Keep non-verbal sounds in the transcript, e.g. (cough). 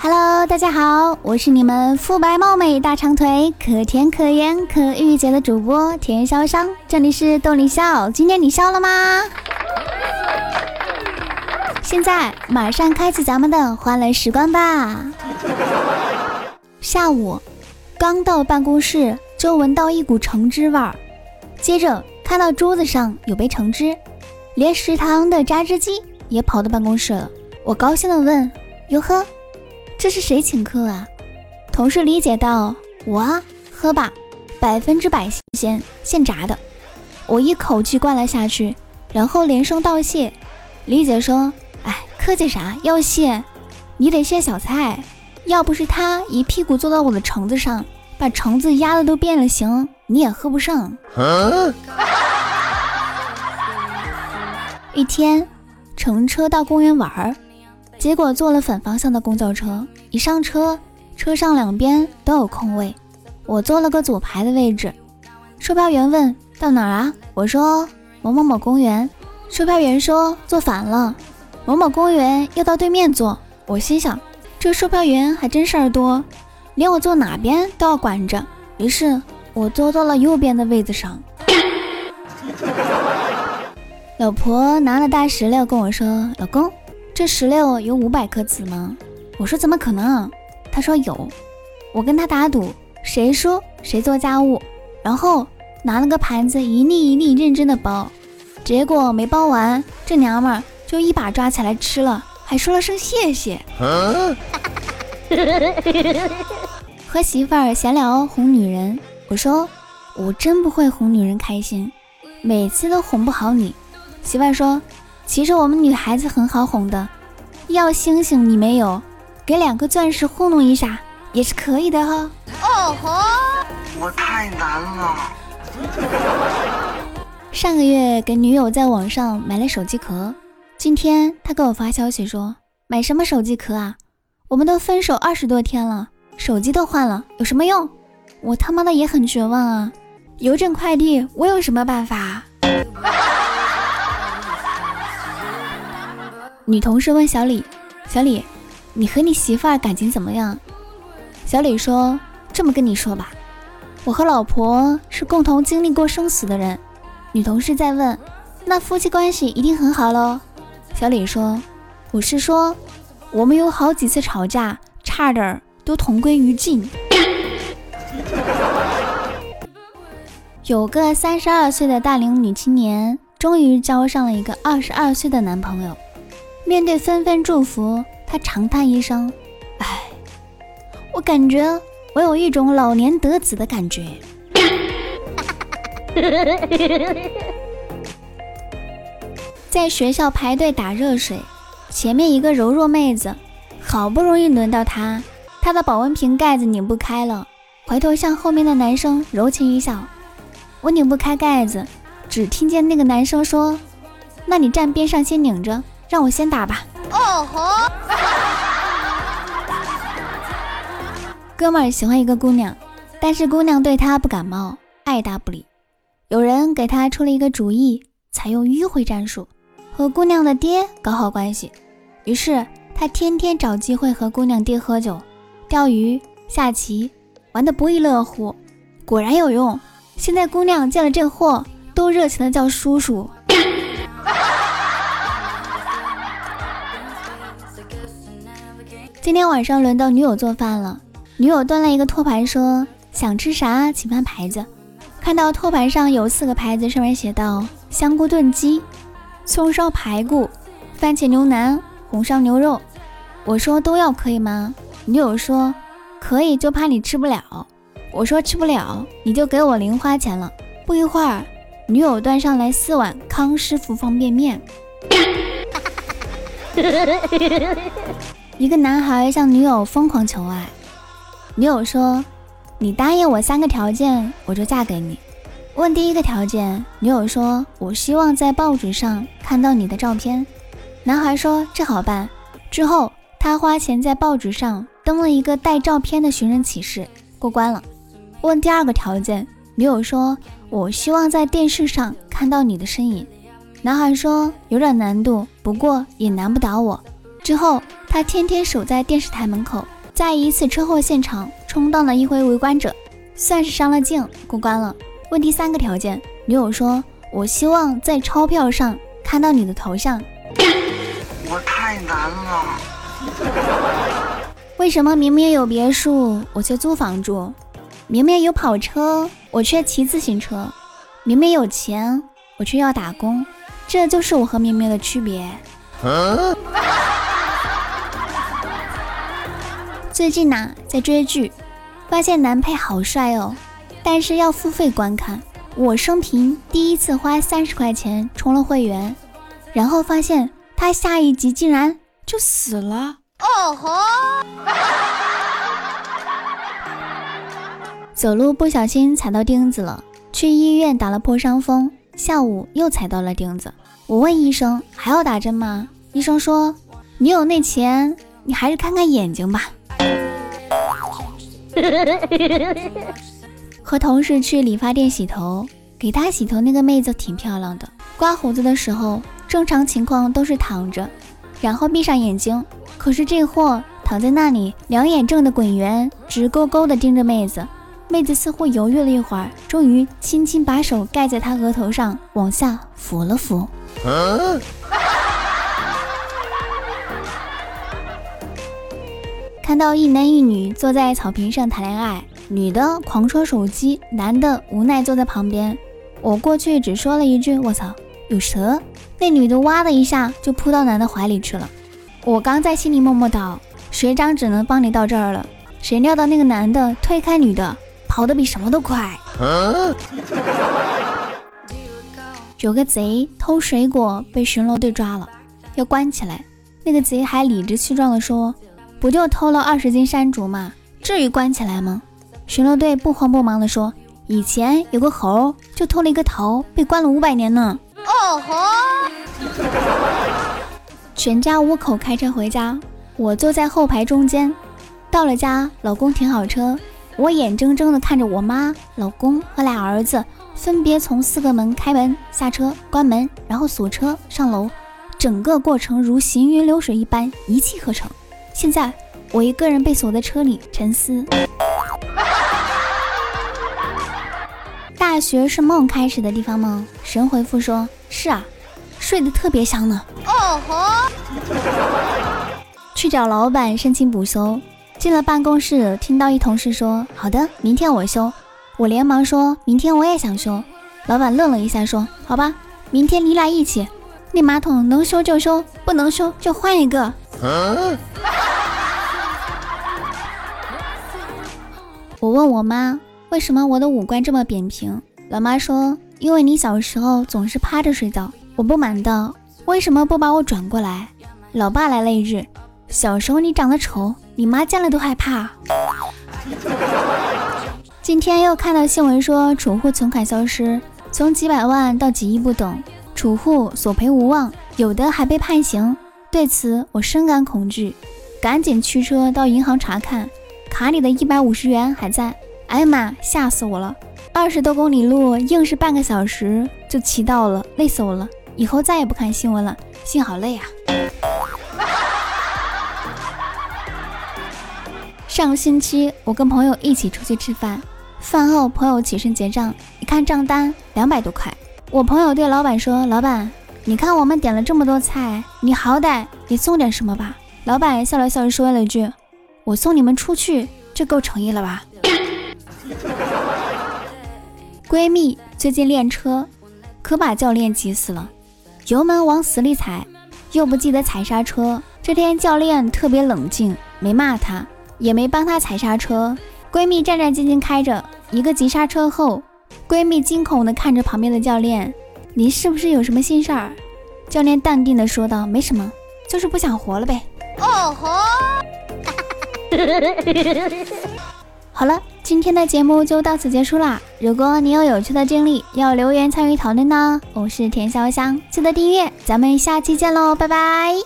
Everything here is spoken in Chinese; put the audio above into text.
Hello，大家好，我是你们肤白貌美、大长腿、可甜可盐可御姐的主播甜笑商，这里是逗你笑，今天你笑了吗？现在马上开启咱们的欢乐时光吧。下午刚到办公室，就闻到一股橙汁味儿，接着看到桌子上有杯橙汁，连食堂的榨汁机也跑到办公室了。我高兴地问：“哟呵。”这是谁请客啊？同事理解道：“我啊，喝吧，百分之百新鲜，现炸的。”我一口气灌了下去，然后连声道谢。李姐说：“哎，客气啥？要谢，你得谢小蔡。要不是他一屁股坐到我的橙子上，把橙子压的都变了形，你也喝不上。”一天，乘车到公园玩儿。结果坐了反方向的公交车，一上车，车上两边都有空位，我坐了个左排的位置。售票员问到哪儿啊？我说某某某公园。售票员说坐反了，某某公园要到对面坐。我心想，这售票员还真事儿多，连我坐哪边都要管着。于是我坐到了右边的位子上。(laughs) 老婆拿了大石榴跟我说：“老公。”这石榴有五百颗籽吗？我说怎么可能？他说有。我跟他打赌，谁输谁做家务。然后拿了个盘子，一粒一粒认真的剥。结果没剥完，这娘们儿就一把抓起来吃了，还说了声谢谢。(laughs) 和媳妇儿闲聊哄女人，我说我真不会哄女人开心，每次都哄不好你。媳妇儿说。其实我们女孩子很好哄的，要星星你没有，给两个钻石糊弄一下也是可以的哈。哦吼，我太难了。上个月给女友在网上买了手机壳，今天她给我发消息说买什么手机壳啊？我们都分手二十多天了，手机都换了，有什么用？我他妈的也很绝望啊！邮政快递，我有什么办法？女同事问小李：“小李，你和你媳妇儿感情怎么样？”小李说：“这么跟你说吧，我和老婆是共同经历过生死的人。”女同事再问：“那夫妻关系一定很好喽？”小李说：“我是说，我们有好几次吵架，差点都同归于尽。(laughs) ”有个三十二岁的大龄女青年，终于交上了一个二十二岁的男朋友。面对纷纷祝福，他长叹一声：“唉，我感觉我有一种老年得子的感觉。(laughs) ”在学校排队打热水，前面一个柔弱妹子，好不容易轮到她，她的保温瓶盖子拧不开了，回头向后面的男生柔情一笑：“我拧不开盖子。”只听见那个男生说：“那你站边上先拧着。”让我先打吧。哦吼！哥们儿喜欢一个姑娘，但是姑娘对他不感冒，爱答不理。有人给他出了一个主意，采用迂回战术，和姑娘的爹搞好关系。于是他天天找机会和姑娘爹喝酒、钓鱼、下棋，玩得不亦乐乎。果然有用，现在姑娘见了这货，都热情的叫叔叔。今天晚上轮到女友做饭了，女友端来一个托盘，说想吃啥请翻牌子。看到托盘上有四个牌子，上面写道：香菇炖鸡、葱烧排骨、番茄牛腩、红烧牛肉。我说都要可以吗？女友说可以，就怕你吃不了。我说吃不了你就给我零花钱了。不一会儿，女友端上来四碗康师傅方便面。(laughs) 一个男孩向女友疯狂求爱，女友说：“你答应我三个条件，我就嫁给你。”问第一个条件，女友说：“我希望在报纸上看到你的照片。”男孩说：“这好办。”之后，他花钱在报纸上登了一个带照片的寻人启事，过关了。问第二个条件，女友说：“我希望在电视上看到你的身影。”男孩说：“有点难度，不过也难不倒我。”之后。他天天守在电视台门口，在一次车祸现场充当了一回围观者，算是上了镜，过关了。问题三个条件，女友说：“我希望在钞票上看到你的头像。”我太难了。为什么明明有别墅，我却租房住？明明有跑车，我却骑自行车；明明有钱，我却要打工。这就是我和明明的区别。最近呐，在追剧，发现男配好帅哦，但是要付费观看。我生平第一次花三十块钱充了会员，然后发现他下一集竟然就死了。哦吼！(laughs) 走路不小心踩到钉子了，去医院打了破伤风。下午又踩到了钉子，我问医生还要打针吗？医生说：“你有那钱，你还是看看眼睛吧。” (laughs) 和同事去理发店洗头，给他洗头那个妹子挺漂亮的。刮胡子的时候，正常情况都是躺着，然后闭上眼睛。可是这货躺在那里，两眼正的滚圆，直勾勾的盯着妹子。妹子似乎犹豫了一会儿，终于轻轻把手盖在他额头上，往下抚了抚。看到一男一女坐在草坪上谈恋爱，女的狂戳手机，男的无奈坐在旁边。我过去只说了一句：“我操，有蛇！”那女的哇的一下就扑到男的怀里去了。我刚在心里默默道：“学长只能帮你到这儿了。”谁料到那个男的推开女的。跑得比什么都快。(laughs) 有个贼偷水果被巡逻队抓了，要关起来。那个贼还理直气壮地说：“不就偷了二十斤山竹吗？至于关起来吗？”巡逻队不慌不忙地说：“以前有个猴就偷了一个头，被关了五百年呢。”哦吼！全家五口开车回家，我坐在后排中间。到了家，老公停好车。我眼睁睁地看着我妈、老公和俩儿子分别从四个门开门、下车、关门，然后锁车、上楼，整个过程如行云流水一般一气呵成。现在我一个人被锁在车里沉思。大学是梦开始的地方吗？神回复说：是啊，睡得特别香呢。哦吼！去找老板申请补休。进了办公室，听到一同事说：“好的，明天我休。”我连忙说：“明天我也想休。”老板愣了一下，说：“好吧，明天你俩一起。那马桶能修就修，不能修就换一个。”我问我妈：“为什么我的五官这么扁平？”老妈说：“因为你小时候总是趴着睡觉。”我不满道：“为什么不把我转过来？”老爸来了一句：“小时候你长得丑。”你妈见了都害怕。(laughs) 今天又看到新闻说，储户存款消失，从几百万到几亿不等，储户索赔无望，有的还被判刑。对此我深感恐惧，赶紧驱车到银行查看，卡里的一百五十元还在。哎呀妈，吓死我了！二十多公里路，硬是半个小时就骑到了，累死我了。以后再也不看新闻了，心好累啊。(laughs) 上个星期，我跟朋友一起出去吃饭，饭后朋友起身结账，一看账单两百多块。我朋友对老板说：“老板，你看我们点了这么多菜，你好歹也送点什么吧。”老板笑了笑说了一句：“我送你们出去，这够诚意了吧？” (coughs) 闺蜜最近练车，可把教练急死了，油门往死里踩，又不记得踩刹车。这天教练特别冷静，没骂她。也没帮她踩刹车，闺蜜战战兢兢开着，一个急刹车后，闺蜜惊恐地看着旁边的教练：“你是不是有什么心事儿？”教练淡定地说道：“没什么，就是不想活了呗。”哦吼！(laughs) 好了，今天的节目就到此结束啦。如果你有有趣的经历要留言参与讨论呢，我是田潇湘，记得订阅，咱们下期见喽，拜拜。